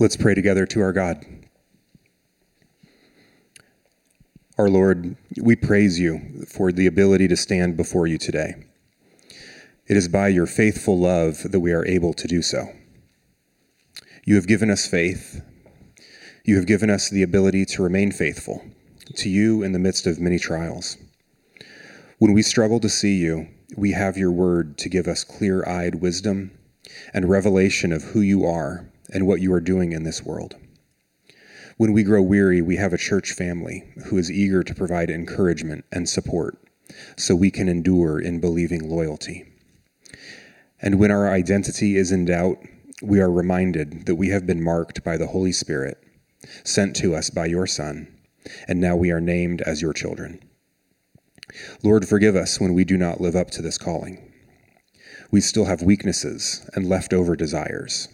Let's pray together to our God. Our Lord, we praise you for the ability to stand before you today. It is by your faithful love that we are able to do so. You have given us faith. You have given us the ability to remain faithful to you in the midst of many trials. When we struggle to see you, we have your word to give us clear eyed wisdom and revelation of who you are and what you are doing in this world. When we grow weary, we have a church family who is eager to provide encouragement and support so we can endure in believing loyalty. And when our identity is in doubt, we are reminded that we have been marked by the Holy Spirit, sent to us by your Son, and now we are named as your children. Lord, forgive us when we do not live up to this calling. We still have weaknesses and leftover desires.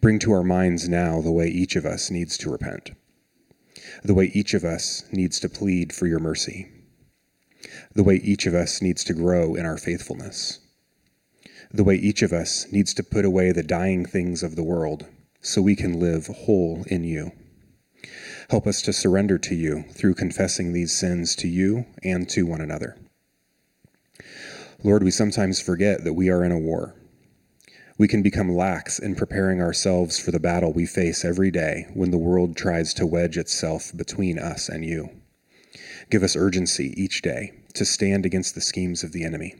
Bring to our minds now the way each of us needs to repent, the way each of us needs to plead for your mercy, the way each of us needs to grow in our faithfulness the way each of us needs to put away the dying things of the world so we can live whole in you. Help us to surrender to you through confessing these sins to you and to one another. Lord, we sometimes forget that we are in a war. We can become lax in preparing ourselves for the battle we face every day when the world tries to wedge itself between us and you. Give us urgency each day to stand against the schemes of the enemy.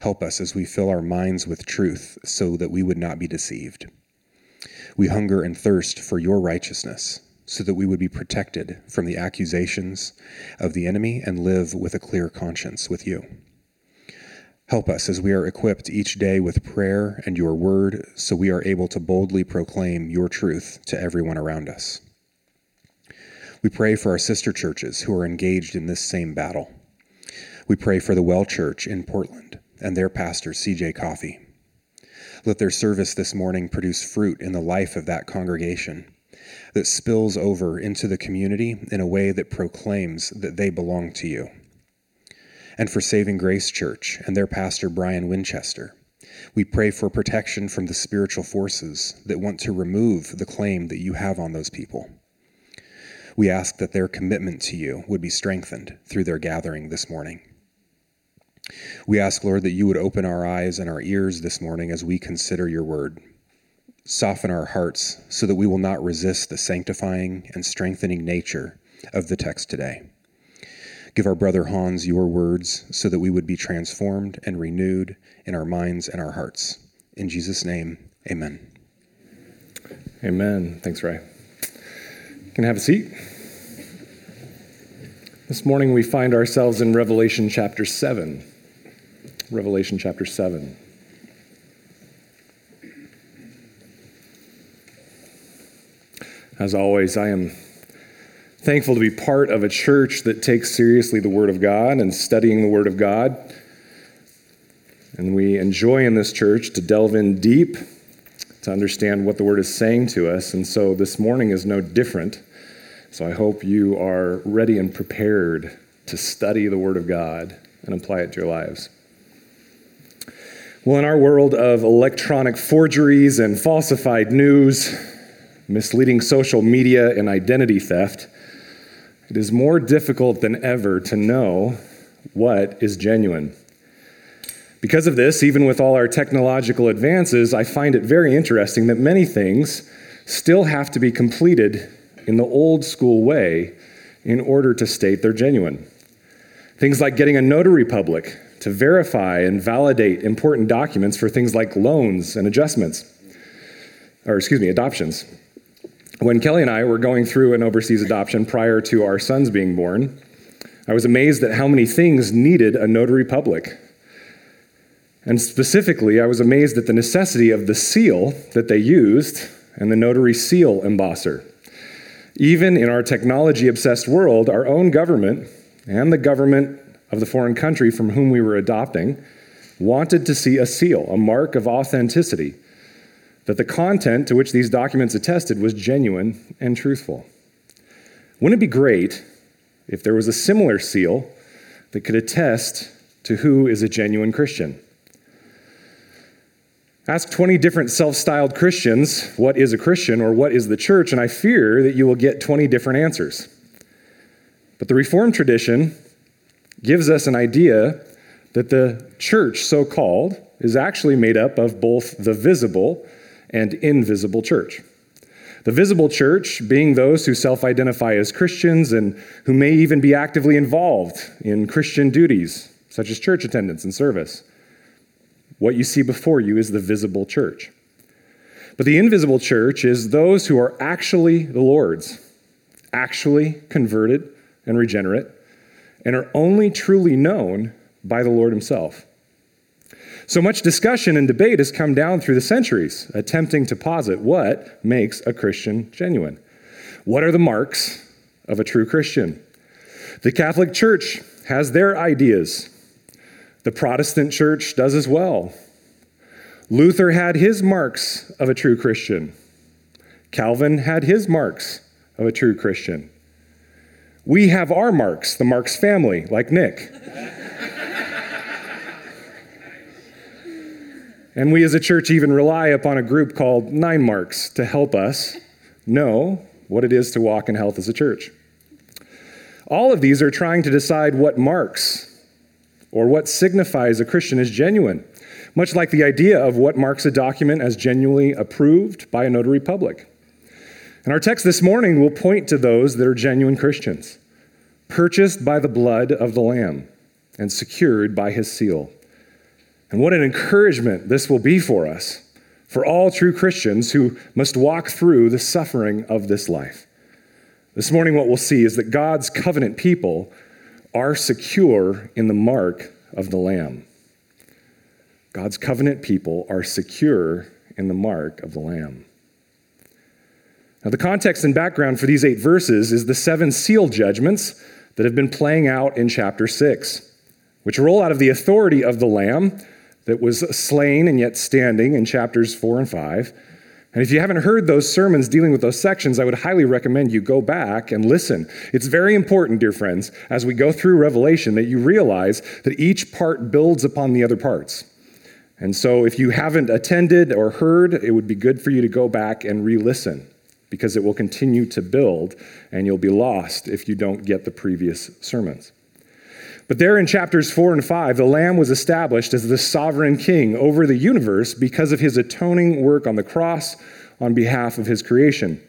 Help us as we fill our minds with truth so that we would not be deceived. We hunger and thirst for your righteousness so that we would be protected from the accusations of the enemy and live with a clear conscience with you. Help us as we are equipped each day with prayer and your word so we are able to boldly proclaim your truth to everyone around us. We pray for our sister churches who are engaged in this same battle. We pray for the Well Church in Portland and their pastor, CJ Coffee. Let their service this morning produce fruit in the life of that congregation that spills over into the community in a way that proclaims that they belong to you. And for Saving Grace Church and their pastor, Brian Winchester, we pray for protection from the spiritual forces that want to remove the claim that you have on those people. We ask that their commitment to you would be strengthened through their gathering this morning. We ask, Lord, that you would open our eyes and our ears this morning as we consider your word. Soften our hearts so that we will not resist the sanctifying and strengthening nature of the text today. Give our brother Hans your words so that we would be transformed and renewed in our minds and our hearts. In Jesus' name, amen. Amen. Thanks, Ray. Can I have a seat? This morning we find ourselves in Revelation chapter 7. Revelation chapter 7. As always, I am thankful to be part of a church that takes seriously the Word of God and studying the Word of God. And we enjoy in this church to delve in deep to understand what the Word is saying to us. And so this morning is no different. So I hope you are ready and prepared to study the Word of God and apply it to your lives. Well, in our world of electronic forgeries and falsified news, misleading social media, and identity theft, it is more difficult than ever to know what is genuine. Because of this, even with all our technological advances, I find it very interesting that many things still have to be completed in the old school way in order to state they're genuine. Things like getting a notary public to verify and validate important documents for things like loans and adjustments, or excuse me, adoptions. When Kelly and I were going through an overseas adoption prior to our sons being born, I was amazed at how many things needed a notary public. And specifically, I was amazed at the necessity of the seal that they used and the notary seal embosser. Even in our technology obsessed world, our own government and the government of the foreign country from whom we were adopting wanted to see a seal, a mark of authenticity, that the content to which these documents attested was genuine and truthful. Wouldn't it be great if there was a similar seal that could attest to who is a genuine Christian? Ask 20 different self styled Christians what is a Christian or what is the church, and I fear that you will get 20 different answers. But the Reformed tradition gives us an idea that the church, so called, is actually made up of both the visible and invisible church. The visible church being those who self identify as Christians and who may even be actively involved in Christian duties, such as church attendance and service. What you see before you is the visible church. But the invisible church is those who are actually the Lord's, actually converted and regenerate, and are only truly known by the Lord Himself. So much discussion and debate has come down through the centuries, attempting to posit what makes a Christian genuine. What are the marks of a true Christian? The Catholic Church has their ideas. The Protestant Church does as well. Luther had his marks of a true Christian. Calvin had his marks of a true Christian. We have our marks, the Marks family, like Nick. And we as a church even rely upon a group called Nine Marks to help us know what it is to walk in health as a church. All of these are trying to decide what marks or what signifies a Christian as genuine, much like the idea of what marks a document as genuinely approved by a notary public. And our text this morning will point to those that are genuine Christians, purchased by the blood of the Lamb and secured by his seal. And what an encouragement this will be for us, for all true Christians who must walk through the suffering of this life. This morning, what we'll see is that God's covenant people are secure in the mark of the Lamb. God's covenant people are secure in the mark of the Lamb. Now, the context and background for these eight verses is the seven seal judgments that have been playing out in chapter 6, which roll out of the authority of the Lamb that was slain and yet standing in chapters 4 and 5. And if you haven't heard those sermons dealing with those sections, I would highly recommend you go back and listen. It's very important, dear friends, as we go through Revelation, that you realize that each part builds upon the other parts. And so if you haven't attended or heard, it would be good for you to go back and re listen because it will continue to build and you'll be lost if you don't get the previous sermons. But there in chapters 4 and 5, the Lamb was established as the sovereign king over the universe because of his atoning work on the cross on behalf of his creation.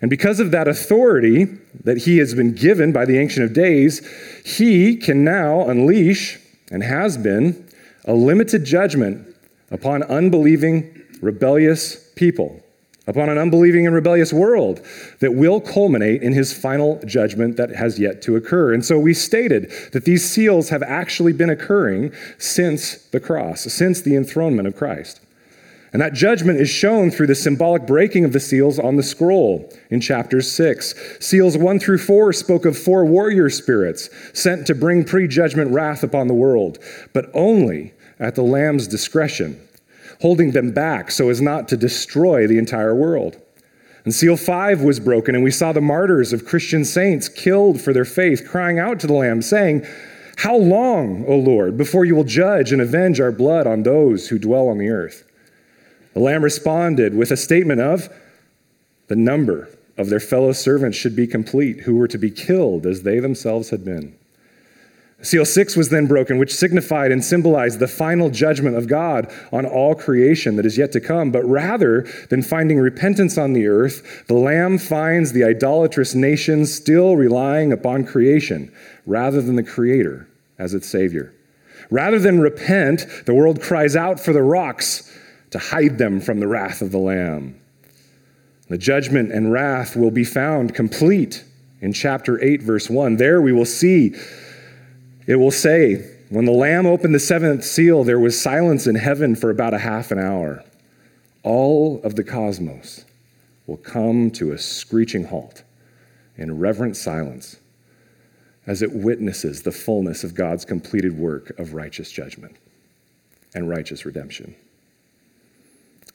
And because of that authority that he has been given by the Ancient of Days, he can now unleash, and has been, a limited judgment upon unbelieving, rebellious people upon an unbelieving and rebellious world that will culminate in his final judgment that has yet to occur. And so we stated that these seals have actually been occurring since the cross, since the enthronement of Christ. And that judgment is shown through the symbolic breaking of the seals on the scroll in chapter 6. Seals 1 through 4 spoke of four warrior spirits sent to bring prejudgment wrath upon the world, but only at the Lamb's discretion holding them back so as not to destroy the entire world. And seal five was broken, and we saw the martyrs of Christian saints killed for their faith, crying out to the Lamb, saying, How long, O Lord, before you will judge and avenge our blood on those who dwell on the earth? The Lamb responded with a statement of, The number of their fellow servants should be complete, who were to be killed as they themselves had been. Seal six was then broken, which signified and symbolized the final judgment of God on all creation that is yet to come. But rather than finding repentance on the earth, the Lamb finds the idolatrous nations still relying upon creation rather than the Creator as its Savior. Rather than repent, the world cries out for the rocks to hide them from the wrath of the Lamb. The judgment and wrath will be found complete in chapter 8, verse 1. There we will see it will say, When the Lamb opened the seventh seal, there was silence in heaven for about a half an hour. All of the cosmos will come to a screeching halt in reverent silence as it witnesses the fullness of God's completed work of righteous judgment and righteous redemption.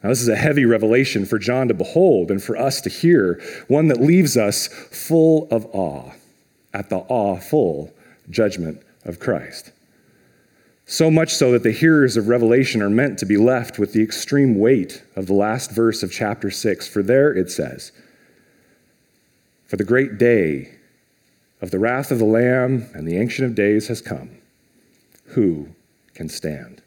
Now, this is a heavy revelation for John to behold and for us to hear, one that leaves us full of awe at the awful judgment of Christ. So much so that the hearers of Revelation are meant to be left with the extreme weight of the last verse of chapter 6. For there it says, For the great day of the wrath of the Lamb and the Ancient of Days has come. Who can stand?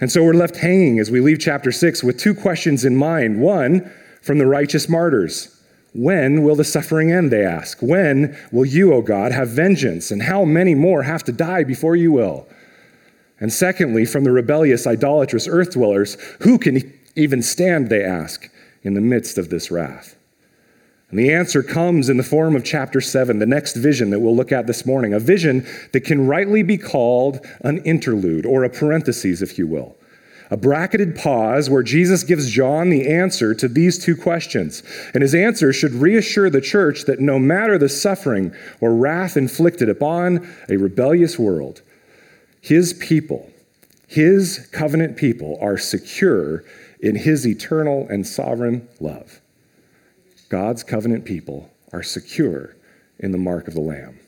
And so we're left hanging as we leave chapter 6 with two questions in mind. One, from the righteous martyrs. When will the suffering end, they ask? When will you, O God, have vengeance? And how many more have to die before you will? And secondly, from the rebellious, idolatrous earth dwellers, who can even stand, they ask, in the midst of this wrath? And the answer comes in the form of chapter 7, the next vision that we'll look at this morning, a vision that can rightly be called an interlude or a parenthesis, if you will. A bracketed pause where Jesus gives John the answer to these two questions. And his answer should reassure the church that no matter the suffering or wrath inflicted upon a rebellious world, his people, his covenant people, are secure in his eternal and sovereign love. God's covenant people are secure in the mark of the Lamb.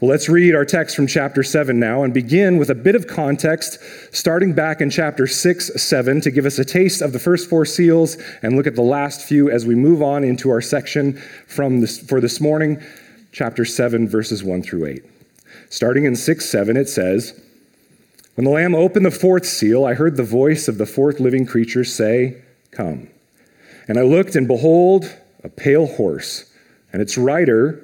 Well, let's read our text from chapter 7 now and begin with a bit of context, starting back in chapter 6, 7, to give us a taste of the first four seals and look at the last few as we move on into our section from this, for this morning, chapter 7, verses 1 through 8. Starting in 6, 7, it says, When the Lamb opened the fourth seal, I heard the voice of the fourth living creature say, Come. And I looked, and behold, a pale horse, and its rider,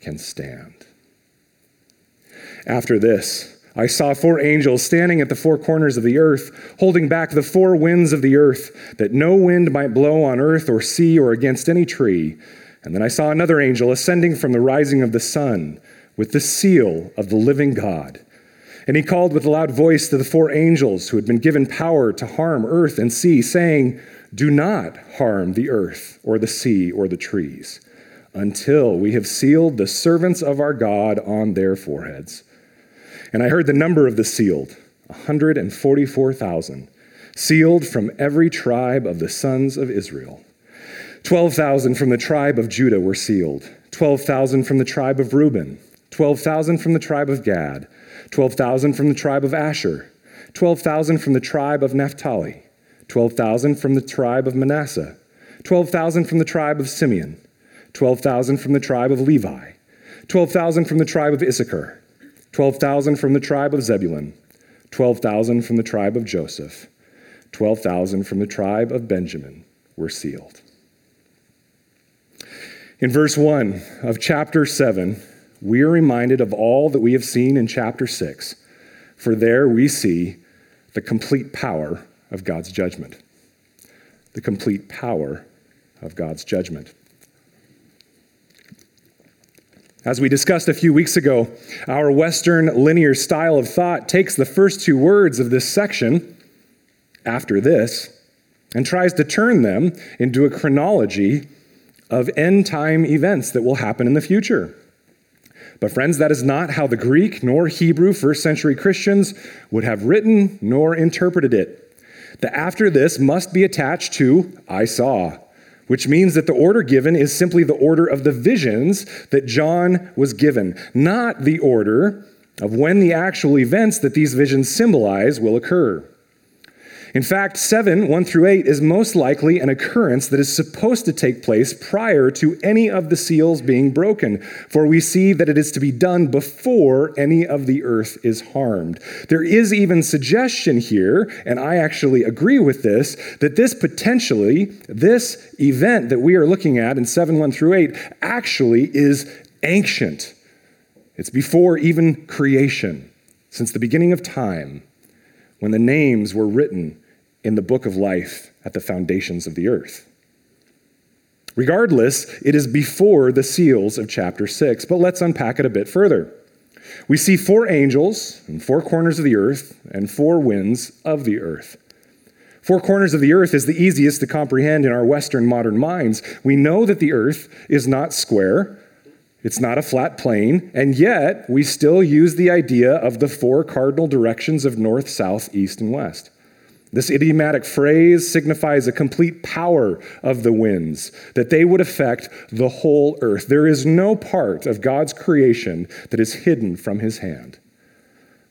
can stand? After this, I saw four angels standing at the four corners of the earth, holding back the four winds of the earth, that no wind might blow on earth or sea or against any tree. And then I saw another angel ascending from the rising of the sun with the seal of the living God. And he called with a loud voice to the four angels who had been given power to harm earth and sea, saying, Do not harm the earth or the sea or the trees until we have sealed the servants of our God on their foreheads. And I heard the number of the sealed 144,000, sealed from every tribe of the sons of Israel. 12,000 from the tribe of Judah were sealed, 12,000 from the tribe of Reuben, 12,000 from the tribe of Gad. 12,000 from the tribe of Asher, 12,000 from the tribe of Naphtali, 12,000 from the tribe of Manasseh, 12,000 from the tribe of Simeon, 12,000 from the tribe of Levi, 12,000 from the tribe of Issachar, 12,000 from the tribe of Zebulun, 12,000 from the tribe of Joseph, 12,000 from the tribe of Benjamin were sealed. In verse 1 of chapter 7, we are reminded of all that we have seen in chapter 6, for there we see the complete power of God's judgment. The complete power of God's judgment. As we discussed a few weeks ago, our Western linear style of thought takes the first two words of this section, after this, and tries to turn them into a chronology of end time events that will happen in the future. But, friends, that is not how the Greek nor Hebrew first century Christians would have written nor interpreted it. The after this must be attached to I saw, which means that the order given is simply the order of the visions that John was given, not the order of when the actual events that these visions symbolize will occur. In fact, 7, 1 through 8, is most likely an occurrence that is supposed to take place prior to any of the seals being broken, for we see that it is to be done before any of the earth is harmed. There is even suggestion here, and I actually agree with this, that this potentially, this event that we are looking at in 7, 1 through 8, actually is ancient. It's before even creation, since the beginning of time when the names were written in the book of life at the foundations of the earth. Regardless, it is before the seals of chapter 6, but let's unpack it a bit further. We see four angels in four corners of the earth and four winds of the earth. Four corners of the earth is the easiest to comprehend in our Western modern minds. We know that the earth is not square, it's not a flat plane, and yet we still use the idea of the four cardinal directions of north, south, east, and west. This idiomatic phrase signifies a complete power of the winds, that they would affect the whole earth. There is no part of God's creation that is hidden from his hand.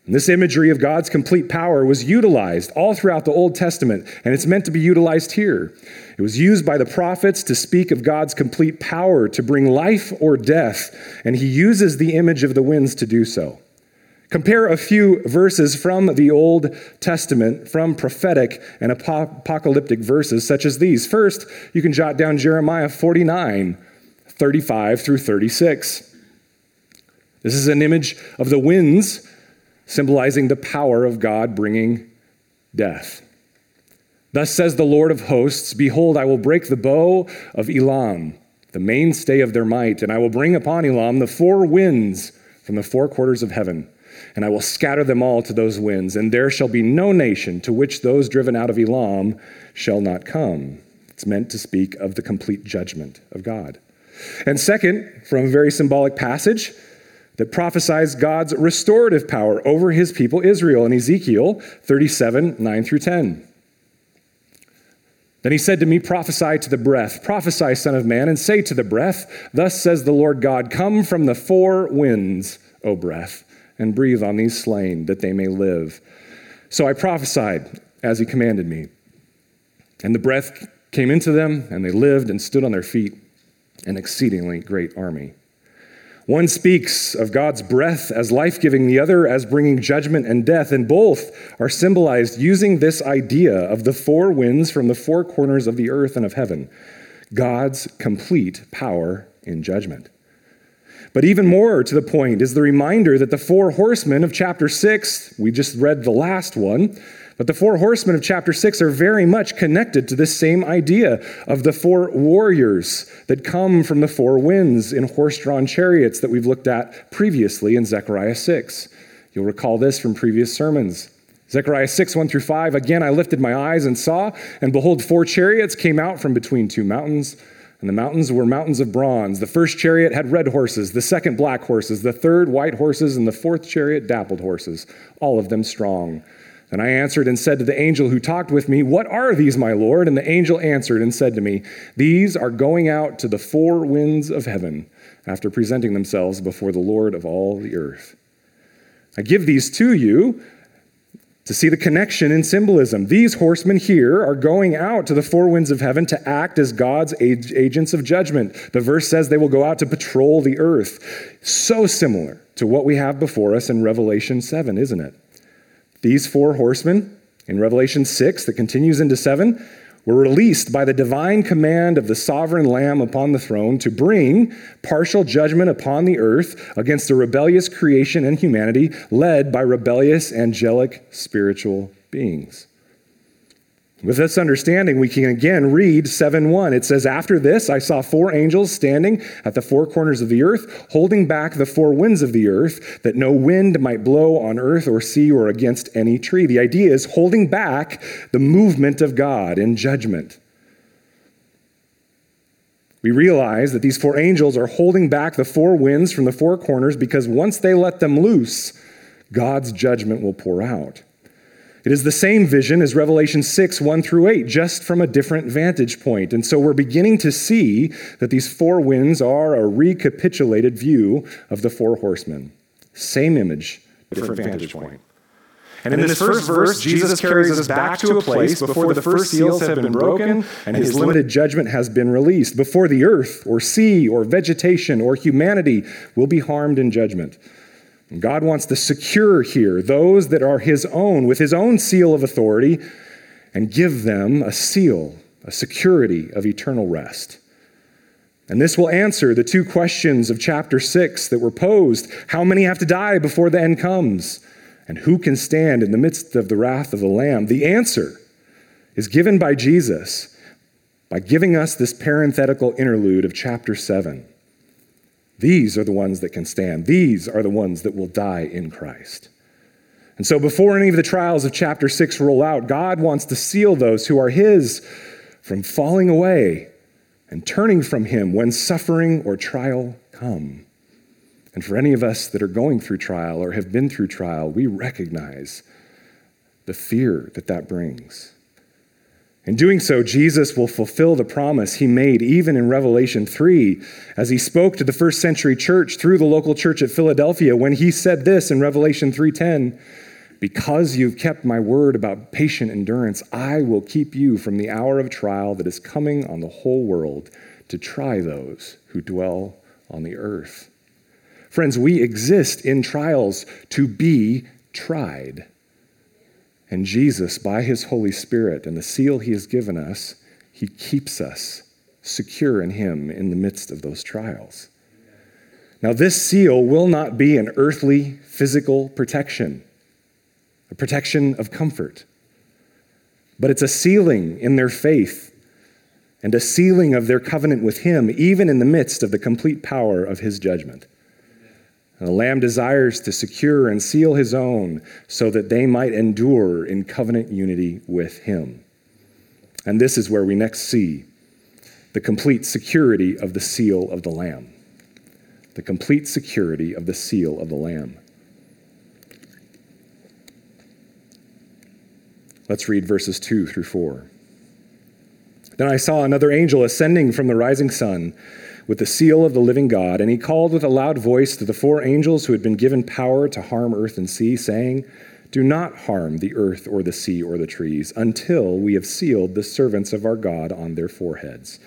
And this imagery of God's complete power was utilized all throughout the Old Testament, and it's meant to be utilized here. It was used by the prophets to speak of God's complete power to bring life or death, and he uses the image of the winds to do so. Compare a few verses from the Old Testament, from prophetic and apocalyptic verses such as these. First, you can jot down Jeremiah 49, 35 through 36. This is an image of the winds symbolizing the power of God bringing death. Thus says the Lord of hosts Behold, I will break the bow of Elam, the mainstay of their might, and I will bring upon Elam the four winds from the four quarters of heaven. And I will scatter them all to those winds, and there shall be no nation to which those driven out of Elam shall not come. It's meant to speak of the complete judgment of God. And second, from a very symbolic passage, that prophesies God's restorative power over his people Israel in Ezekiel 37 9 through 10. Then he said to me, Prophesy to the breath, prophesy, Son of Man, and say to the breath, Thus says the Lord God, Come from the four winds, O breath, and breathe on these slain, that they may live. So I prophesied as he commanded me. And the breath came into them, and they lived and stood on their feet, an exceedingly great army. One speaks of God's breath as life giving, the other as bringing judgment and death, and both are symbolized using this idea of the four winds from the four corners of the earth and of heaven God's complete power in judgment. But even more to the point is the reminder that the four horsemen of chapter 6, we just read the last one, but the four horsemen of chapter 6 are very much connected to this same idea of the four warriors that come from the four winds in horse drawn chariots that we've looked at previously in Zechariah 6. You'll recall this from previous sermons. Zechariah 6, 1 through 5. Again, I lifted my eyes and saw, and behold, four chariots came out from between two mountains. And the mountains were mountains of bronze. The first chariot had red horses, the second black horses, the third white horses, and the fourth chariot dappled horses, all of them strong. And I answered and said to the angel who talked with me, What are these, my Lord? And the angel answered and said to me, These are going out to the four winds of heaven after presenting themselves before the Lord of all the earth. I give these to you to see the connection in symbolism. These horsemen here are going out to the four winds of heaven to act as God's agents of judgment. The verse says they will go out to patrol the earth. So similar to what we have before us in Revelation 7, isn't it? These four horsemen in Revelation 6, that continues into 7, were released by the divine command of the sovereign Lamb upon the throne to bring partial judgment upon the earth against the rebellious creation and humanity led by rebellious angelic spiritual beings. With this understanding, we can again read 7 1. It says, After this, I saw four angels standing at the four corners of the earth, holding back the four winds of the earth, that no wind might blow on earth or sea or against any tree. The idea is holding back the movement of God in judgment. We realize that these four angels are holding back the four winds from the four corners because once they let them loose, God's judgment will pour out. It is the same vision as Revelation 6, 1 through 8, just from a different vantage point. And so we're beginning to see that these four winds are a recapitulated view of the four horsemen. Same image, different vantage point. And in this first verse, Jesus carries us back to a place before the first seals have been broken and his limited judgment has been released, before the earth or sea or vegetation or humanity will be harmed in judgment. God wants to secure here those that are his own with his own seal of authority and give them a seal, a security of eternal rest. And this will answer the two questions of chapter 6 that were posed How many have to die before the end comes? And who can stand in the midst of the wrath of the Lamb? The answer is given by Jesus by giving us this parenthetical interlude of chapter 7. These are the ones that can stand. These are the ones that will die in Christ. And so, before any of the trials of chapter 6 roll out, God wants to seal those who are His from falling away and turning from Him when suffering or trial come. And for any of us that are going through trial or have been through trial, we recognize the fear that that brings. In doing so, Jesus will fulfill the promise he made even in Revelation 3 as he spoke to the first century church through the local church at Philadelphia when he said this in Revelation 3:10, "Because you've kept my word about patient endurance, I will keep you from the hour of trial that is coming on the whole world to try those who dwell on the earth." Friends, we exist in trials to be tried. And Jesus, by his Holy Spirit and the seal he has given us, he keeps us secure in him in the midst of those trials. Now, this seal will not be an earthly, physical protection, a protection of comfort, but it's a sealing in their faith and a sealing of their covenant with him, even in the midst of the complete power of his judgment. The Lamb desires to secure and seal his own so that they might endure in covenant unity with him. And this is where we next see the complete security of the seal of the Lamb. The complete security of the seal of the Lamb. Let's read verses 2 through 4. Then I saw another angel ascending from the rising sun with the seal of the living God, and he called with a loud voice to the four angels who had been given power to harm earth and sea, saying, Do not harm the earth or the sea or the trees until we have sealed the servants of our God on their foreheads.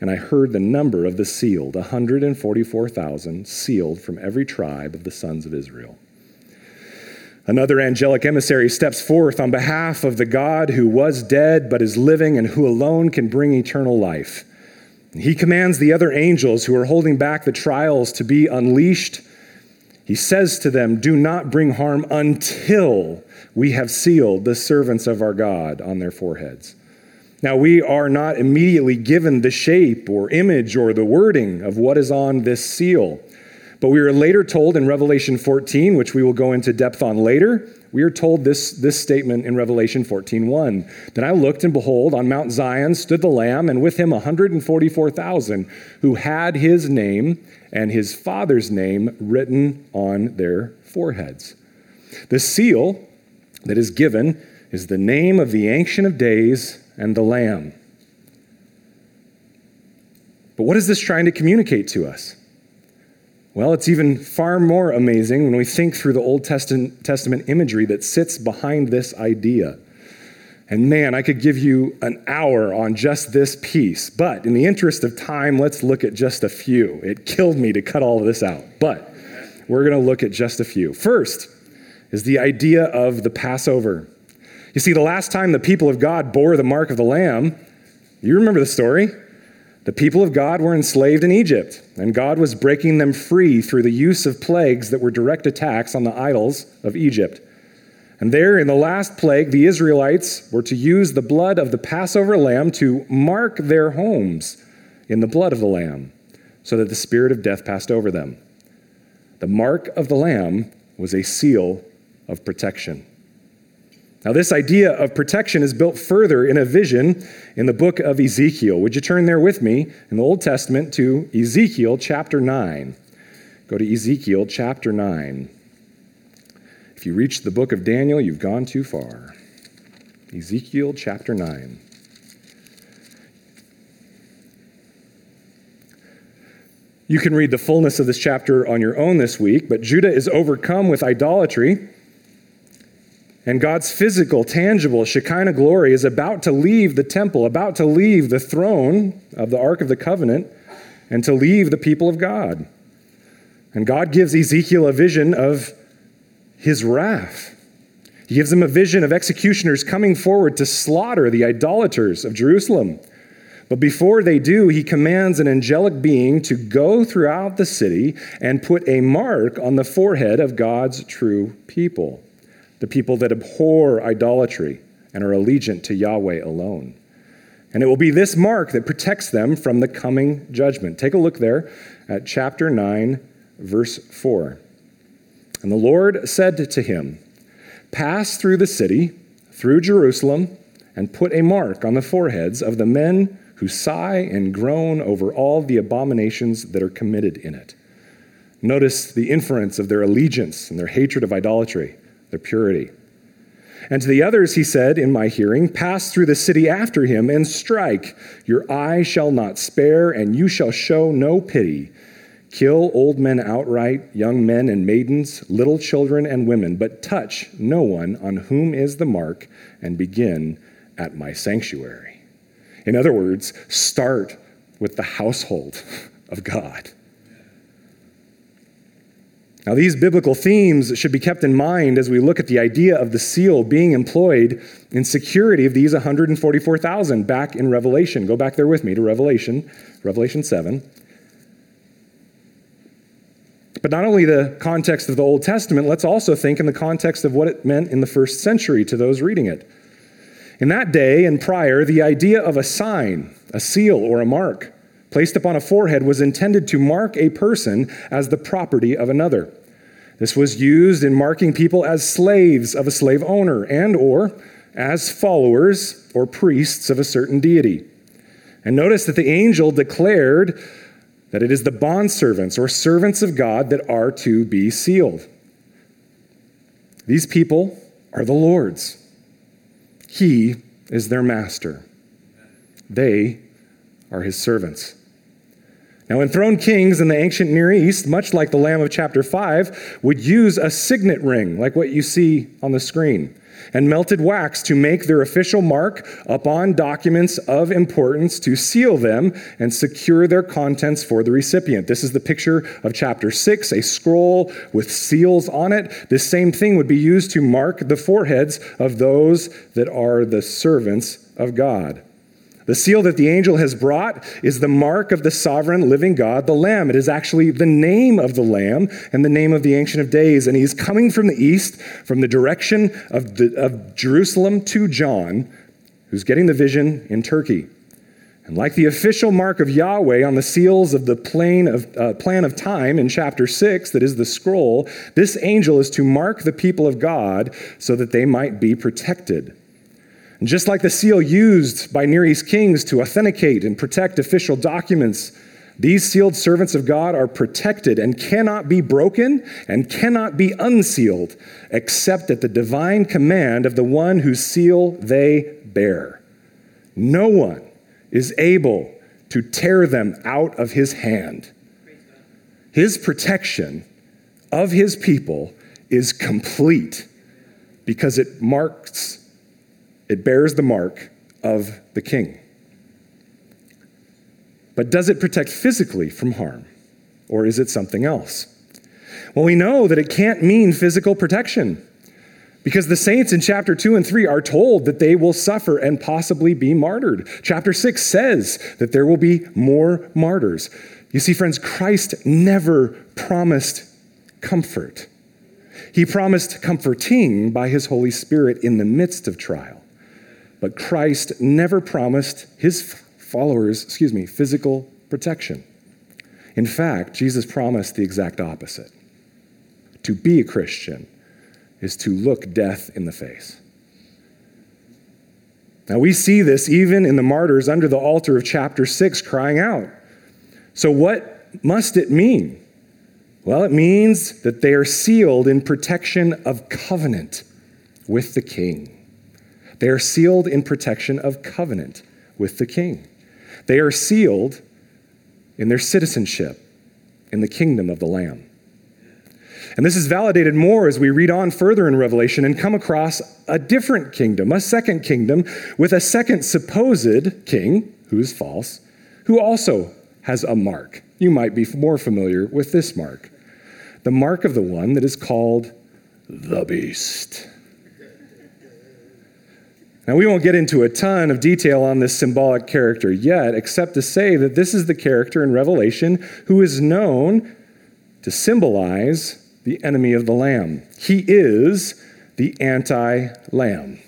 And I heard the number of the sealed, 144,000, sealed from every tribe of the sons of Israel. Another angelic emissary steps forth on behalf of the God who was dead but is living and who alone can bring eternal life. He commands the other angels who are holding back the trials to be unleashed. He says to them, Do not bring harm until we have sealed the servants of our God on their foreheads. Now, we are not immediately given the shape or image or the wording of what is on this seal. But we are later told in Revelation 14, which we will go into depth on later, we are told this, this statement in Revelation 14:1. Then I looked, and behold, on Mount Zion stood the Lamb, and with him 144,000 who had his name and his father's name written on their foreheads. The seal that is given is the name of the Ancient of Days and the Lamb. But what is this trying to communicate to us? Well, it's even far more amazing when we think through the Old Testament imagery that sits behind this idea. And man, I could give you an hour on just this piece, but in the interest of time, let's look at just a few. It killed me to cut all of this out, but we're going to look at just a few. First is the idea of the Passover. You see, the last time the people of God bore the mark of the Lamb, you remember the story? The people of God were enslaved in Egypt, and God was breaking them free through the use of plagues that were direct attacks on the idols of Egypt. And there, in the last plague, the Israelites were to use the blood of the Passover lamb to mark their homes in the blood of the lamb, so that the spirit of death passed over them. The mark of the lamb was a seal of protection. Now, this idea of protection is built further in a vision in the book of Ezekiel. Would you turn there with me in the Old Testament to Ezekiel chapter 9? Go to Ezekiel chapter 9. If you reach the book of Daniel, you've gone too far. Ezekiel chapter 9. You can read the fullness of this chapter on your own this week, but Judah is overcome with idolatry. And God's physical, tangible Shekinah glory is about to leave the temple, about to leave the throne of the Ark of the Covenant, and to leave the people of God. And God gives Ezekiel a vision of his wrath. He gives him a vision of executioners coming forward to slaughter the idolaters of Jerusalem. But before they do, he commands an angelic being to go throughout the city and put a mark on the forehead of God's true people, the people that abhor idolatry and are allegiant to Yahweh alone. And it will be this mark that protects them from the coming judgment. Take a look there at chapter 9, verse 4. And the Lord said to him, Pass through the city, through Jerusalem, and put a mark on the foreheads of the men who sigh and groan over all the abominations that are committed in it. Notice the inference of their allegiance and their hatred of idolatry, their purity. And to the others he said, in my hearing, Pass through the city after him and strike. Your eye shall not spare, and you shall show no pity. Kill old men outright, young men and maidens, little children and women, but touch no one on whom is the mark, and begin at my sanctuary. In other words, start with the household of God. Now, these biblical themes should be kept in mind as we look at the idea of the seal being employed in security of these 144,000 back in Revelation. Go back there with me to Revelation, Revelation 7. But not only the context of the Old Testament, let's also think in the context of what it meant in the first century to those reading it. In that day and prior, the idea of a sign, a seal, or a mark placed upon a forehead was intended to mark a person as the property of another. This was used in marking people as slaves of a slave owner and or as followers or priests of a certain deity. And notice that the angel declared that it is the bondservants or servants of God that are to be sealed. These people are the Lord's. He is their master. They are his servants. Now, enthroned kings in the ancient Near East, much like the Lamb of chapter 5, would use a signet ring, like what you see on the screen and melted wax to make their official mark upon documents of importance to seal them and secure their contents for the recipient. This is the picture of chapter 6, a scroll with seals on it. This same thing would be used to mark the foreheads of those that are the servants of God. The seal that the angel has brought is the mark of the sovereign living God, the Lamb. It is actually the name of the Lamb and the name of the Ancient of Days. And he's coming from the east, from the direction of, the, of Jerusalem to John, who's getting the vision in Turkey. And like the official mark of Yahweh on the seals of the of, uh, plan of time in chapter 6, that is the scroll, this angel is to mark the people of God so that they might be protected. Just like the seal used by Near East kings to authenticate and protect official documents, these sealed servants of God are protected and cannot be broken and cannot be unsealed except at the divine command of the one whose seal they bear. No one is able to tear them out of his hand. His protection of his people is complete because it marks it bears the mark of the king. But does it protect physically from harm? Or is it something else? Well, we know that it can't mean physical protection because the saints in chapter 2 and 3 are told that they will suffer and possibly be martyred. Chapter 6 says that there will be more martyrs. You see, friends, Christ never promised comfort. He promised comforting by his Holy Spirit in the midst of trial. But Christ never promised his followers, excuse me, physical protection. In fact, Jesus promised the exact opposite. To be a Christian is to look death in the face. Now, we see this even in the martyrs under the altar of chapter 6 crying out. So, what must it mean? Well, it means that they are sealed in protection of covenant with the king. They are sealed in protection of covenant with the king. They are sealed in their citizenship in the kingdom of the Lamb. And this is validated more as we read on further in Revelation and come across a different kingdom, a second kingdom, with a second supposed king, who is false, who also has a mark. You might be more familiar with this mark the mark of the one that is called the beast. Now, we won't get into a ton of detail on this symbolic character yet, except to say that this is the character in Revelation who is known to symbolize the enemy of the Lamb. He is the anti Lamb.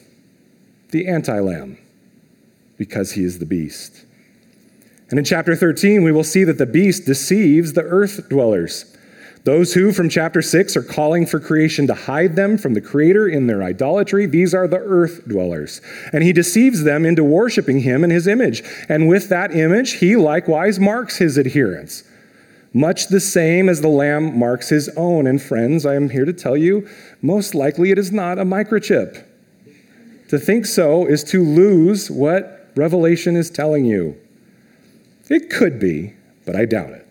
The anti Lamb, because he is the beast. And in chapter 13, we will see that the beast deceives the earth dwellers. Those who, from chapter 6, are calling for creation to hide them from the Creator in their idolatry, these are the earth dwellers. And he deceives them into worshiping him in his image. And with that image, he likewise marks his adherents, much the same as the Lamb marks his own. And friends, I am here to tell you, most likely it is not a microchip. To think so is to lose what Revelation is telling you. It could be, but I doubt it.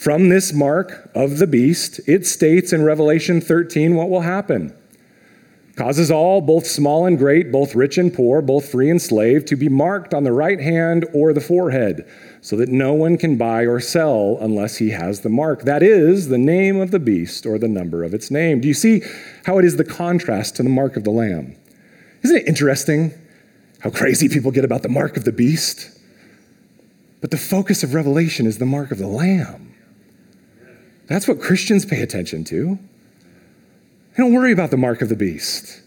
From this mark of the beast, it states in Revelation 13 what will happen. Causes all, both small and great, both rich and poor, both free and slave, to be marked on the right hand or the forehead, so that no one can buy or sell unless he has the mark. That is the name of the beast or the number of its name. Do you see how it is the contrast to the mark of the Lamb? Isn't it interesting how crazy people get about the mark of the beast? But the focus of Revelation is the mark of the Lamb. That's what Christians pay attention to. They don't worry about the mark of the beast,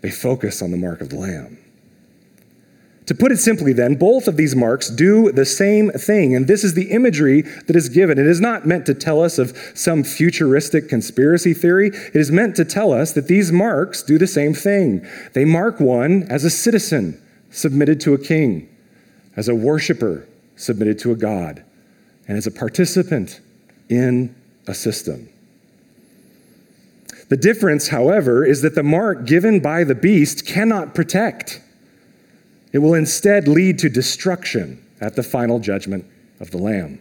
they focus on the mark of the Lamb. To put it simply, then, both of these marks do the same thing, and this is the imagery that is given. It is not meant to tell us of some futuristic conspiracy theory. It is meant to tell us that these marks do the same thing. They mark one as a citizen submitted to a king, as a worshiper submitted to a god, and as a participant in a system. The difference, however, is that the mark given by the beast cannot protect. It will instead lead to destruction at the final judgment of the Lamb.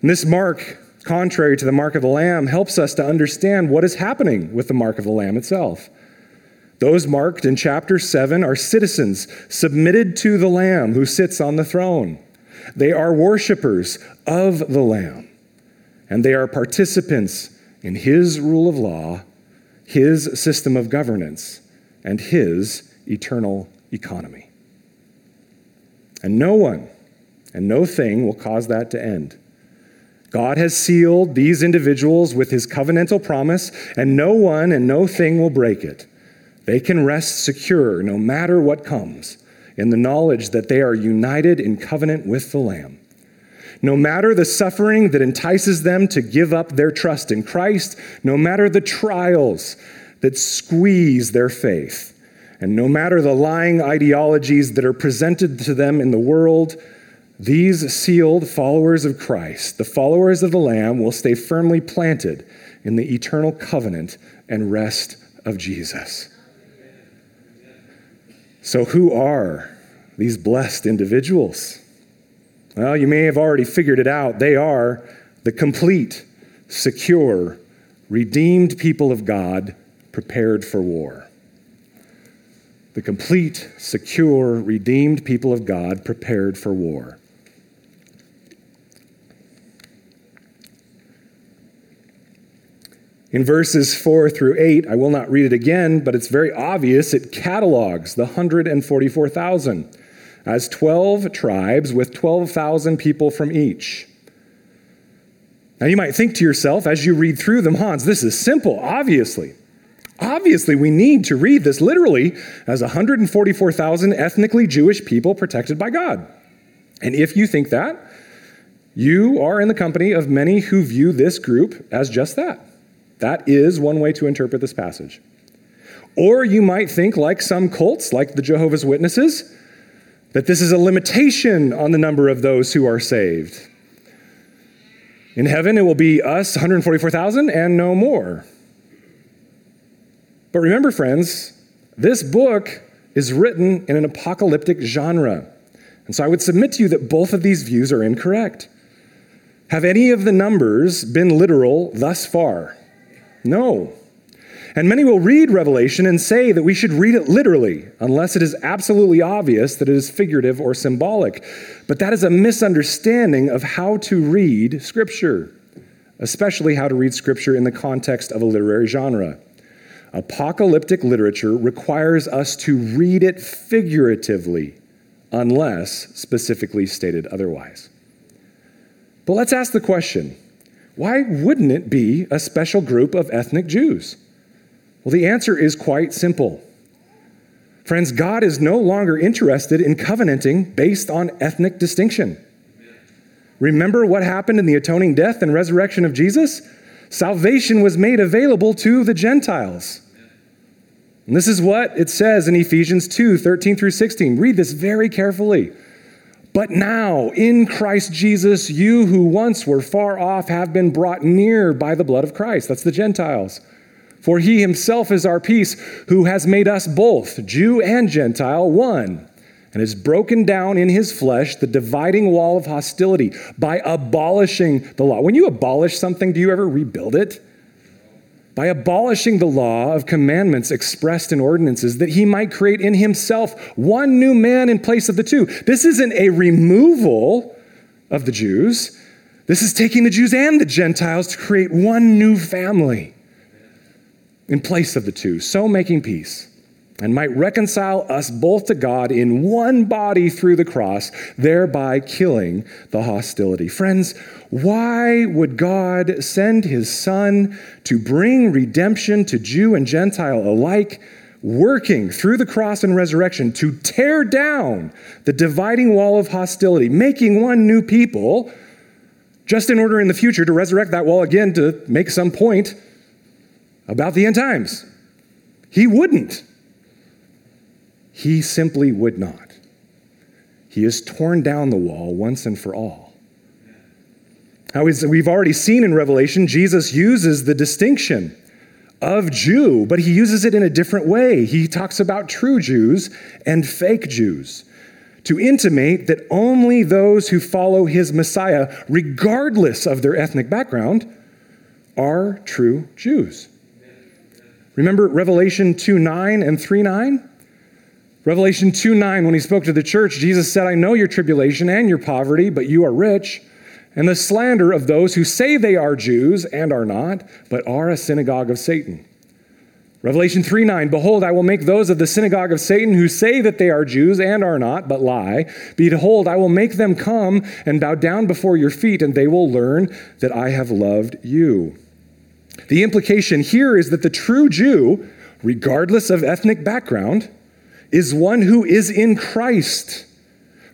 And this mark, contrary to the mark of the Lamb, helps us to understand what is happening with the mark of the Lamb itself. Those marked in chapter 7 are citizens submitted to the Lamb who sits on the throne. They are worshipers of the Lamb and they are participants in his rule of law, his system of governance, and his eternal economy. And no one and no thing will cause that to end. God has sealed these individuals with his covenantal promise, and no one and no thing will break it. They can rest secure no matter what comes in the knowledge that they are united in covenant with the Lamb. No matter the suffering that entices them to give up their trust in Christ, no matter the trials that squeeze their faith, and no matter the lying ideologies that are presented to them in the world, these sealed followers of Christ, the followers of the Lamb, will stay firmly planted in the eternal covenant and rest of Jesus. So, who are these blessed individuals? Well, you may have already figured it out. They are the complete, secure, redeemed people of God prepared for war. The complete, secure, redeemed people of God prepared for war. In verses 4 through 8, I will not read it again, but it's very obvious. It catalogs the 144,000 as 12 tribes with 12,000 people from each. Now, you might think to yourself as you read through them, Hans, this is simple, obviously. Obviously, we need to read this literally as 144,000 ethnically Jewish people protected by God. And if you think that, you are in the company of many who view this group as just that. That is one way to interpret this passage. Or you might think, like some cults, like the Jehovah's Witnesses, that this is a limitation on the number of those who are saved. In heaven, it will be us, 144,000, and no more. But remember, friends, This book is written in an apocalyptic genre. And so I would submit to you that both of these views are incorrect. Have any of the numbers been literal thus far? No. And many will read Revelation and say that we should read it literally, unless it is absolutely obvious that it is figurative or symbolic. But that is a misunderstanding of how to read Scripture, especially how to read Scripture in the context of a literary genre. Apocalyptic literature requires us to read it figuratively, unless specifically stated otherwise. But let's ask the question why wouldn't it be a special group of ethnic Jews? Well, the answer is quite simple. Friends, God is no longer interested in covenanting based on ethnic distinction. Remember what happened in the atoning death and resurrection of Jesus? Salvation was made available to the Gentiles. And this is what it says in Ephesians 2 13 through 16. Read this very carefully. But now, in Christ Jesus, you who once were far off have been brought near by the blood of Christ. That's the Gentiles. For he himself is our peace, who has made us both, Jew and Gentile, one, and has broken down in his flesh the dividing wall of hostility by abolishing the law. When you abolish something, do you ever rebuild it? by abolishing the law of commandments expressed in ordinances, that he might create in himself one new man in place of the two. This isn't a removal of the Jews, this is taking the Jews and the Gentiles to create one new family in place of the two, so making peace and might reconcile us both to God in one body through the cross, thereby killing the hostility. Friends, why would God send his Son to bring redemption to Jew and Gentile alike? Working through the cross and resurrection to tear down the dividing wall of hostility, making one new people, just in order in the future to resurrect that wall again to make some point about the end times. He wouldn't. He simply would not. He has torn down the wall once and for all. Now, we've already seen in Revelation, Jesus uses the distinction of Jew, but he uses it in a different way. He talks about true Jews and fake Jews to intimate that only those who follow his Messiah, regardless of their ethnic background, are true Jews. Remember Revelation 2 9 and 3 9? Revelation 2 9, when he spoke to the church, Jesus said, I know your tribulation and your poverty, but you are rich, and the slander of those who say they are Jews and are not, but are a synagogue of Satan. Revelation 3 9, Behold, I will make those of the synagogue of Satan who say that they are Jews and are not, but lie. Behold, I will make them come and bow down before your feet, and they will learn that I have loved you. The implication here is that the true Jew, regardless of ethnic background, is one who is in Christ.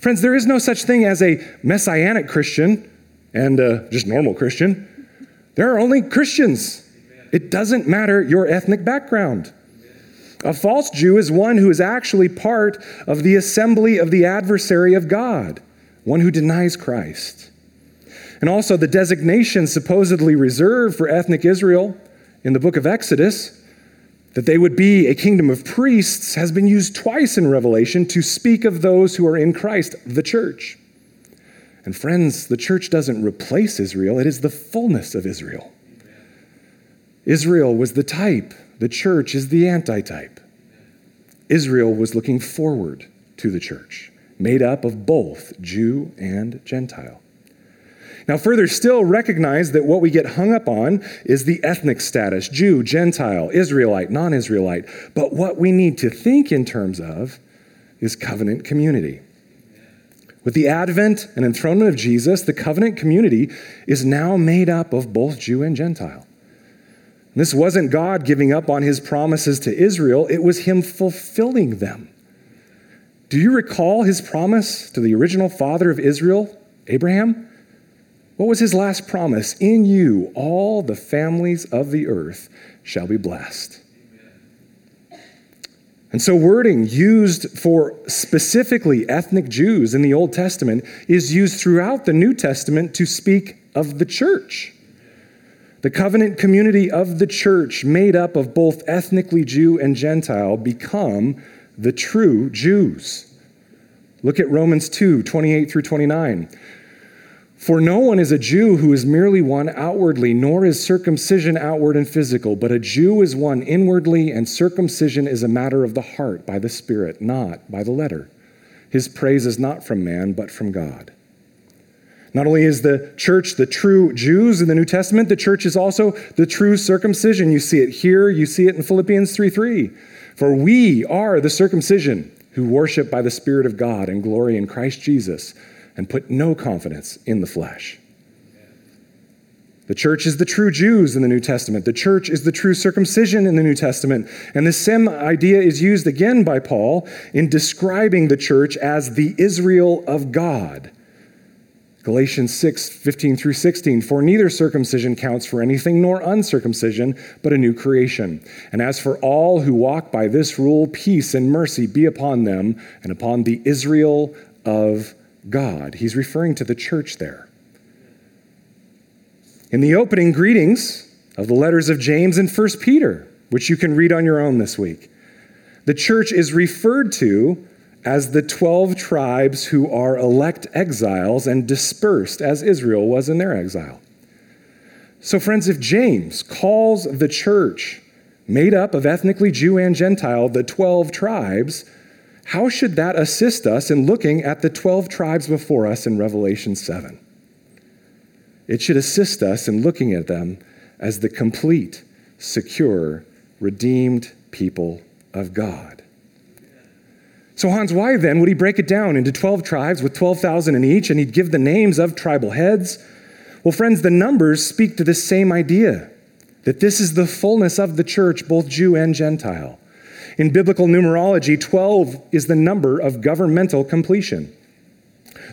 Friends, there is no such thing as a messianic Christian and a just normal Christian. There are only Christians. It doesn't matter your ethnic background. A false Jew is one who is actually part of the assembly of the adversary of God, one who denies Christ. And also, the designation supposedly reserved for ethnic Israel in the book of Exodus that they would be a kingdom of priests has been used twice in Revelation to speak of those who are in Christ, the church. And friends, the church doesn't replace Israel, it is the fullness of Israel. Israel was the type, the church is the antitype. Israel was looking forward to the church, made up of both Jew and Gentile. Now, further still, recognize that what we get hung up on is the ethnic status Jew, Gentile, Israelite, non Israelite. But what we need to think in terms of is covenant community. With the advent and enthronement of Jesus, the covenant community is now made up of both Jew and Gentile. And this wasn't God giving up on his promises to Israel, it was him fulfilling them. Do you recall his promise to the original father of Israel, Abraham? What was his last promise? In you, all the families of the earth shall be blessed. And so, wording used for specifically ethnic Jews in the Old Testament is used throughout the New Testament to speak of the church. The covenant community of the church, made up of both ethnically Jew and Gentile, become the true Jews. Look at Romans 2 28 through 29. For no one is a Jew who is merely one outwardly, nor is circumcision outward and physical, but a Jew is one inwardly, and circumcision is a matter of the heart by the Spirit, not by the letter. His praise is not from man, but from God. Not only is the church the true Jews in the New Testament, the church is also the true circumcision. You see it here, you see it in Philippians 3 3. For we are the circumcision who worship by the Spirit of God and glory in Christ Jesus and put no confidence in the flesh. The church is the true Jews in the New Testament. The church is the true circumcision in the New Testament. And the same idea is used again by Paul in describing the church as the Israel of God. Galatians 6, 15 through 16. For neither circumcision counts for anything, nor uncircumcision, but a new creation. And as for all who walk by this rule, peace and mercy be upon them and upon the Israel of God. He's referring to the church there. In the opening greetings of the letters of James and 1 Peter, which you can read on your own this week, the church is referred to as the 12 tribes who are elect exiles and dispersed as Israel was in their exile. So, friends, if James calls the church made up of ethnically Jew and Gentile the 12 tribes, how should that assist us in looking at the 12 tribes before us in Revelation 7? It should assist us in looking at them as the complete, secure, redeemed people of God. So, Hans, why then would he break it down into 12 tribes with 12,000 in each and he'd give the names of tribal heads? Well, friends, the numbers speak to the same idea that this is the fullness of the church, both Jew and Gentile. In biblical numerology, 12 is the number of governmental completion.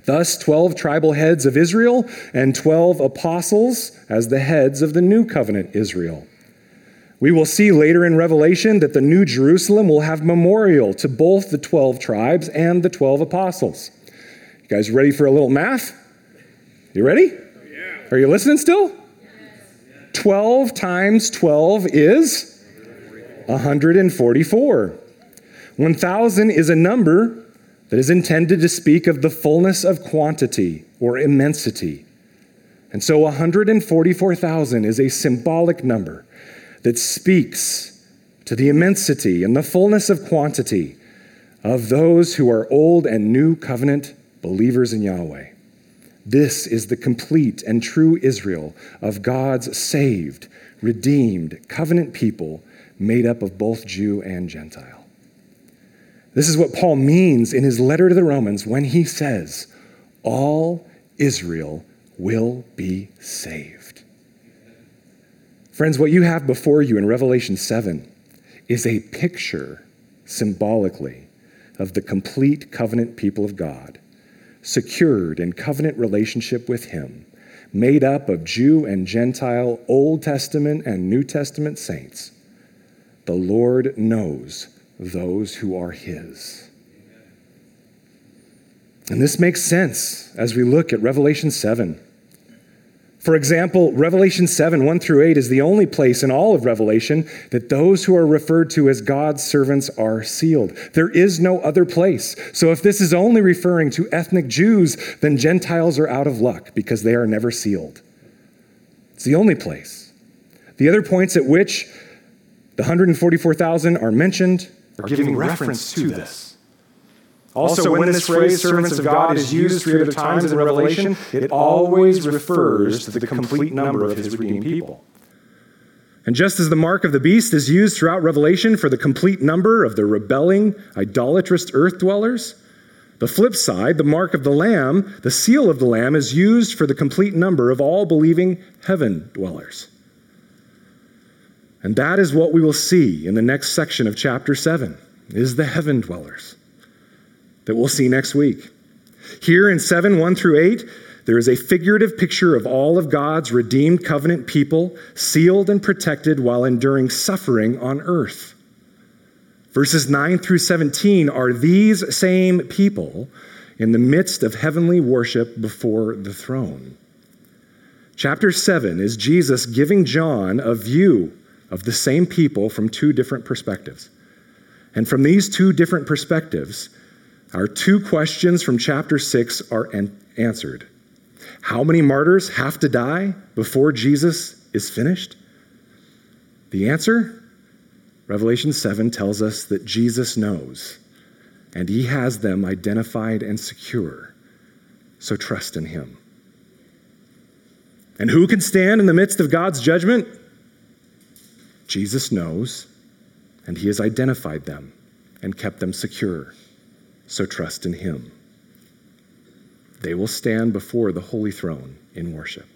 Thus, 12 tribal heads of Israel and 12 apostles as the heads of the new covenant Israel. We will see later in Revelation that the New Jerusalem will have memorial to both the 12 tribes and the 12 apostles. You guys ready for a little math? You ready? Oh, yeah. Are you listening still? 12 times 12 is 144. 1,000 is a number that is intended to speak of the fullness of quantity or immensity. And so 144,000 is a symbolic number that speaks to the immensity and the fullness of quantity of those who are old and new covenant believers in Yahweh. This is the complete and true Israel of God's saved, redeemed, covenant people made up of both Jew and Gentile. This is what Paul means in his letter to the Romans when he says, All Israel will be saved. Friends, what you have before you in Revelation 7 is a picture, symbolically, of the complete covenant people of God, secured in covenant relationship with Him, made up of Jew and Gentile, Old Testament and New Testament saints the Lord knows those who are His. And this makes sense as we look at Revelation 7. For example, Revelation 7, 1 through 8 is the only place in all of Revelation that those who are referred to as God's servants are sealed. There is no other place. So if this is only referring to ethnic Jews, then Gentiles are out of luck because they are never sealed. It's the only place. The other points at which the 144,000 are mentioned, are giving reference to this. Also, when this phrase, servants of God, is used three other times in Revelation, it always refers to the complete number of his redeemed people. And just as the mark of the beast is used throughout Revelation for the complete number of the rebelling, idolatrous earth dwellers, the flip side, the mark of the Lamb, the seal of the Lamb, is used for the complete number of all believing heaven dwellers. And that is what we will see in the next section of chapter 7 is the heaven dwellers that we'll see next week. Here in 7 1 through 8, there is a figurative picture of all of God's redeemed covenant people, sealed and protected while enduring suffering on earth. Verses 9 through 17 are these same people in the midst of heavenly worship before the throne. Chapter 7 is Jesus giving John a view of the same people from two different perspectives. And from these two different perspectives, our two questions from chapter 6 are an- answered. How many martyrs have to die before Jesus is finished? The answer? Revelation 7 tells us that Jesus knows, and he has them identified and secure. So trust in him. And who can stand in the midst of God's judgment? Jesus knows, and he has identified them and kept them secure. So trust in him. They will stand before the holy throne in worship.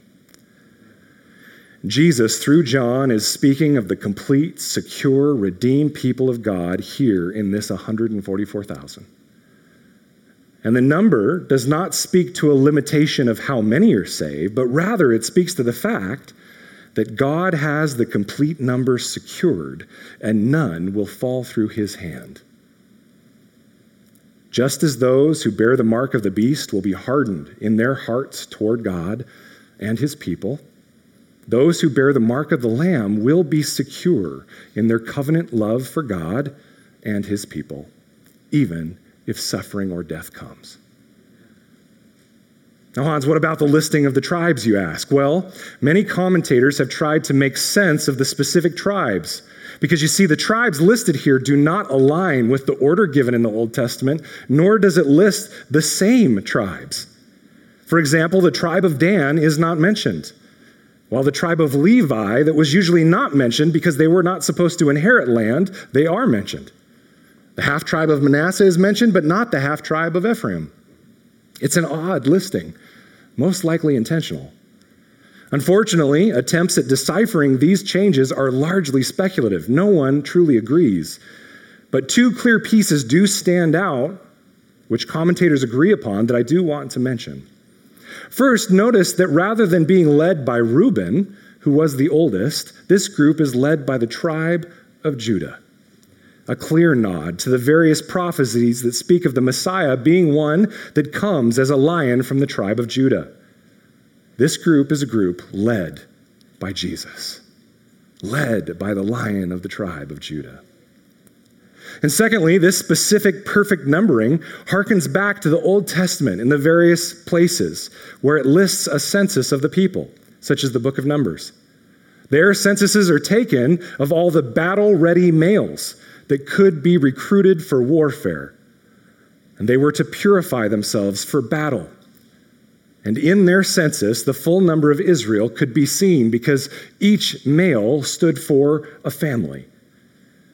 Jesus, through John, is speaking of the complete, secure, redeemed people of God here in this 144,000. And the number does not speak to a limitation of how many are saved, but rather it speaks to the fact that God has the complete number secured and none will fall through his hand. Just as those who bear the mark of the beast will be hardened in their hearts toward God and his people, those who bear the mark of the Lamb will be secure in their covenant love for God and his people, even if suffering or death comes. Now, Hans, what about the listing of the tribes, you ask? Well, many commentators have tried to make sense of the specific tribes. Because you see, the tribes listed here do not align with the order given in the Old Testament, nor does it list the same tribes. For example, the tribe of Dan is not mentioned, while the tribe of Levi, that was usually not mentioned because they were not supposed to inherit land, they are mentioned. The half tribe of Manasseh is mentioned, but not the half tribe of Ephraim. It's an odd listing, most likely intentional. Unfortunately, attempts at deciphering these changes are largely speculative. No one truly agrees. But two clear pieces do stand out, which commentators agree upon, that I do want to mention. First, notice that rather than being led by Reuben, who was the oldest, this group is led by the tribe of Judah a clear nod to the various prophecies that speak of the Messiah being one that comes as a lion from the tribe of Judah. This group is a group led by Jesus, led by the lion of the tribe of Judah. And secondly, this specific perfect numbering harkens back to the Old Testament in the various places where it lists a census of the people, such as the book of Numbers. Their censuses are taken of all the battle ready males that could be recruited for warfare. And they were to purify themselves for battle. And in their census, the full number of Israel could be seen because each male stood for a family.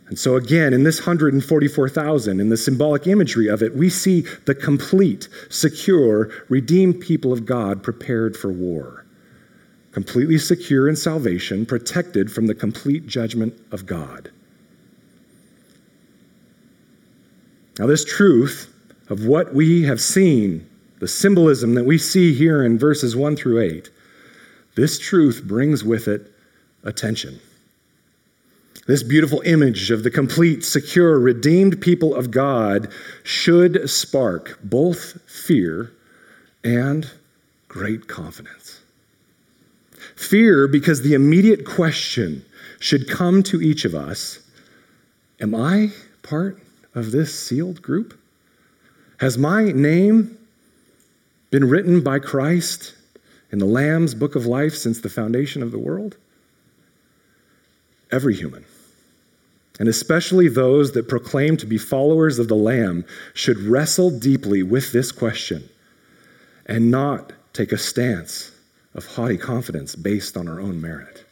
And so, again, in this 144,000, in the symbolic imagery of it, we see the complete, secure, redeemed people of God prepared for war. Completely secure in salvation, protected from the complete judgment of God. Now, this truth of what we have seen, the symbolism that we see here in verses 1 through 8, this truth brings with it attention. This beautiful image of the complete, secure, redeemed people of God should spark both fear and great confidence. Fear, because the immediate question should come to each of us Am I part of this sealed group? Has my name been written by Christ in the Lamb's book of life since the foundation of the world? Every human, and especially those that proclaim to be followers of the Lamb, should wrestle deeply with this question and not take a stance of haughty confidence based on our own merit.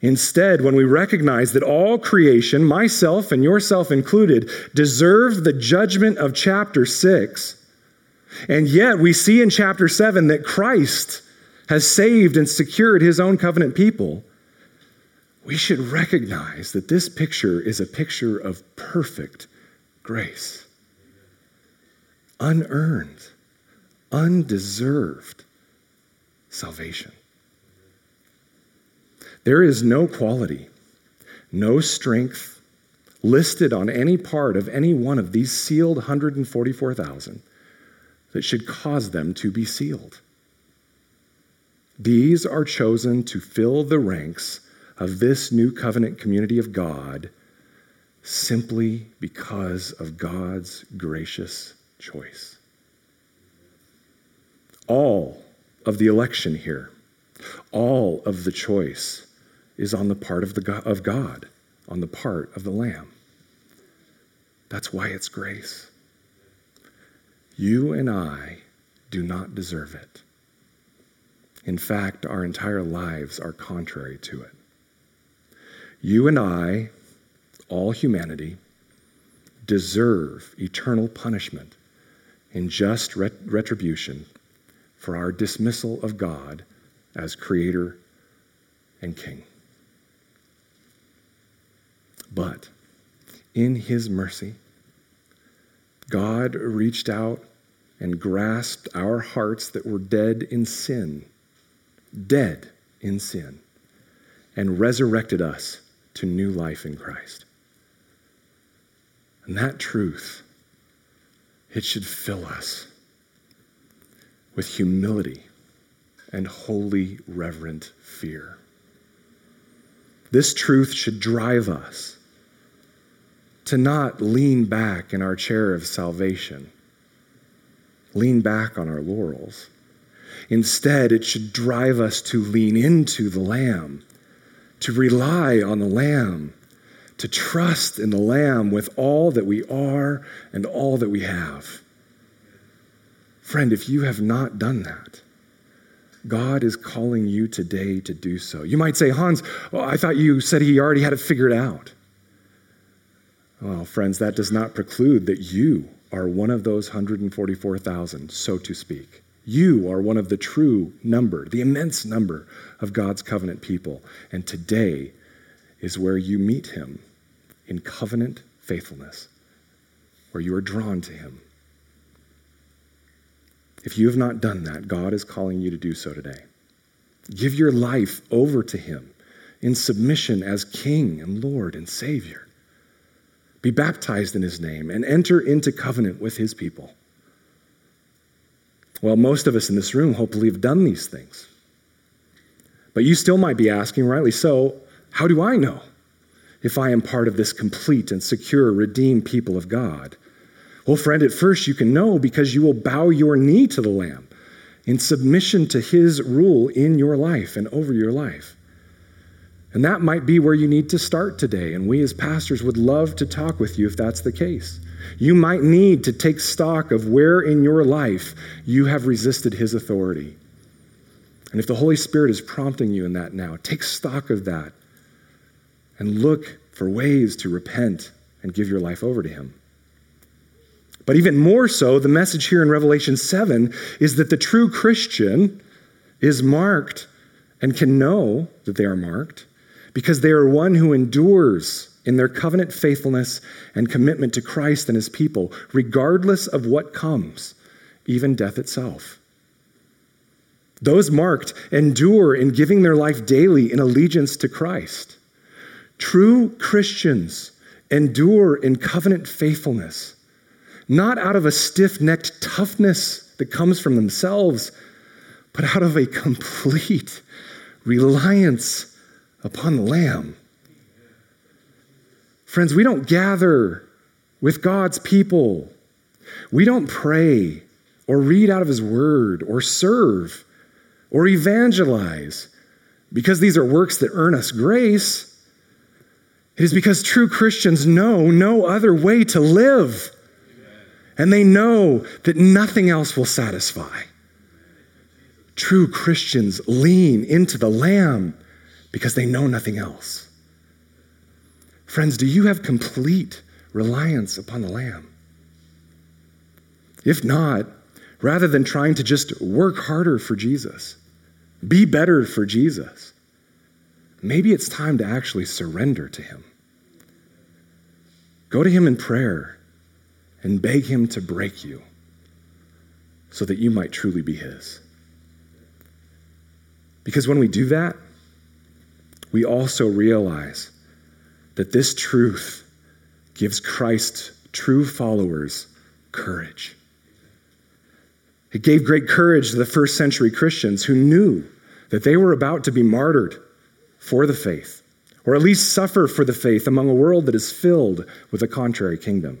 Instead, when we recognize that all creation, myself and yourself included, deserve the judgment of chapter 6, and yet we see in chapter 7 that Christ has saved and secured his own covenant people, we should recognize that this picture is a picture of perfect grace. Unearned, undeserved salvation. There is no quality, no strength listed on any part of any one of these sealed 144,000 that should cause them to be sealed. These are chosen to fill the ranks of this new covenant community of God simply because of God's gracious choice. All of the election here, all of the choice is on the part of, the, of God, on the part of the Lamb. That's why it's grace. You and I do not deserve it. In fact, our entire lives are contrary to it. You and I, all humanity, deserve eternal punishment and just ret- retribution for our dismissal of God as Creator and King. But in His mercy, God reached out and grasped our hearts that were dead in sin, dead in sin, and resurrected us to new life in Christ. And that truth, it should fill us with humility and holy, reverent fear. This truth should drive us to not lean back in our chair of salvation, lean back on our laurels. Instead, it should drive us to lean into the Lamb, to rely on the Lamb, to trust in the Lamb with all that we are and all that we have. Friend, if you have not done that, God is calling you today to do so. You might say, Hans, well, I thought you said he already had it figured out. Well, friends, that does not preclude that you are one of those 144,000, so to speak. You are one of the true number, the immense number of God's covenant people. And today is where you meet him in covenant faithfulness, where you are drawn to him. If you have not done that, God is calling you to do so today. Give your life over to him in submission as King and Lord and Savior be baptized in his name, and enter into covenant with his people. Well, most of us in this room hopefully have done these things. But you still might be asking, rightly so, how do I know if I am part of this complete and secure, redeemed people of God? Well, friend, at first you can know because you will bow your knee to the Lamb in submission to his rule in your life and over your life. And that might be where you need to start today. And we as pastors would love to talk with you if that's the case. You might need to take stock of where in your life you have resisted his authority. And if the Holy Spirit is prompting you in that now, take stock of that and look for ways to repent and give your life over to him. But even more so, the message here in Revelation 7 is that the true Christian is marked and can know that they are marked because they are one who endures in their covenant faithfulness and commitment to Christ and his people, regardless of what comes, even death itself. Those marked endure in giving their life daily in allegiance to Christ. True Christians endure in covenant faithfulness, not out of a stiff necked toughness that comes from themselves, but out of a complete reliance upon the Lamb. Friends, we don't gather with God's people. We don't pray or read out of His Word or serve or evangelize because these are works that earn us grace. It is because true Christians know no other way to live. And they know that nothing else will satisfy. True Christians lean into the Lamb because they know nothing else. Friends, do you have complete reliance upon the Lamb? If not, rather than trying to just work harder for Jesus, be better for Jesus, maybe it's time to actually surrender to Him. Go to Him in prayer and beg Him to break you so that you might truly be His. Because when we do that, we also realize that this truth gives Christ's true followers courage. It gave great courage to the first century Christians who knew that they were about to be martyred for the faith, or at least suffer for the faith among a world that is filled with a contrary kingdom.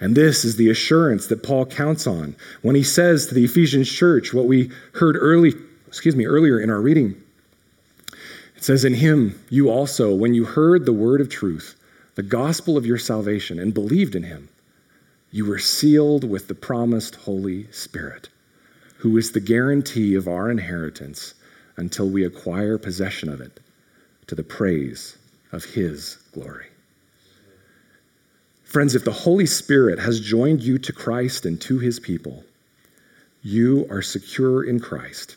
And this is the assurance that Paul counts on when he says to the Ephesian church what we heard early, excuse me, earlier in our reading. It says, In him you also, when you heard the word of truth, the gospel of your salvation, and believed in him, you were sealed with the promised Holy Spirit, who is the guarantee of our inheritance until we acquire possession of it to the praise of his glory. Friends, if the Holy Spirit has joined you to Christ and to his people, you are secure in Christ.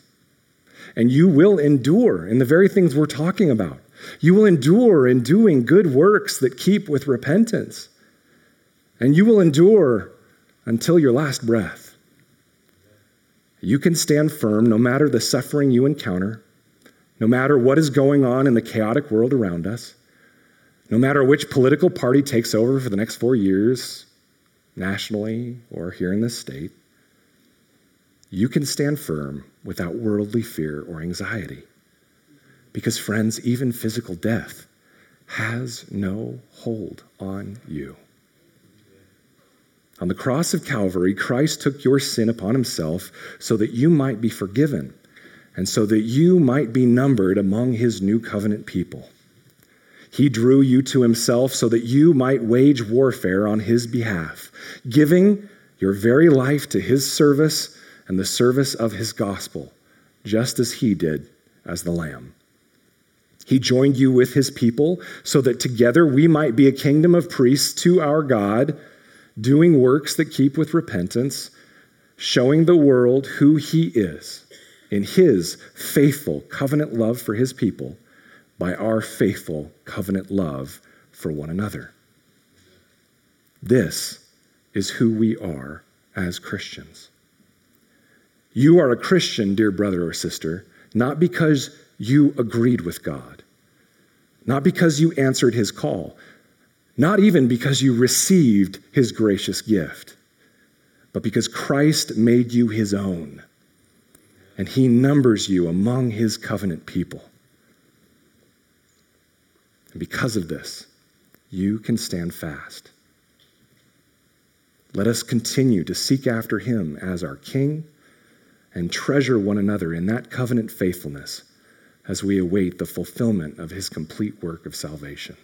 And you will endure in the very things we're talking about. You will endure in doing good works that keep with repentance. And you will endure until your last breath. You can stand firm no matter the suffering you encounter, no matter what is going on in the chaotic world around us. No matter which political party takes over for the next four years, nationally or here in this state, you can stand firm without worldly fear or anxiety. Because, friends, even physical death has no hold on you. On the cross of Calvary, Christ took your sin upon himself so that you might be forgiven and so that you might be numbered among his new covenant people. He drew you to himself so that you might wage warfare on his behalf, giving your very life to his service and the service of his gospel, just as he did as the Lamb. He joined you with his people so that together we might be a kingdom of priests to our God, doing works that keep with repentance, showing the world who he is in his faithful covenant love for his people by our faithful covenant love for one another. This is who we are as Christians. You are a Christian, dear brother or sister, not because you agreed with God, not because you answered his call, not even because you received his gracious gift, but because Christ made you his own and he numbers you among his covenant people. And because of this, you can stand fast. Let us continue to seek after him as our king and treasure one another in that covenant faithfulness as we await the fulfillment of his complete work of salvation.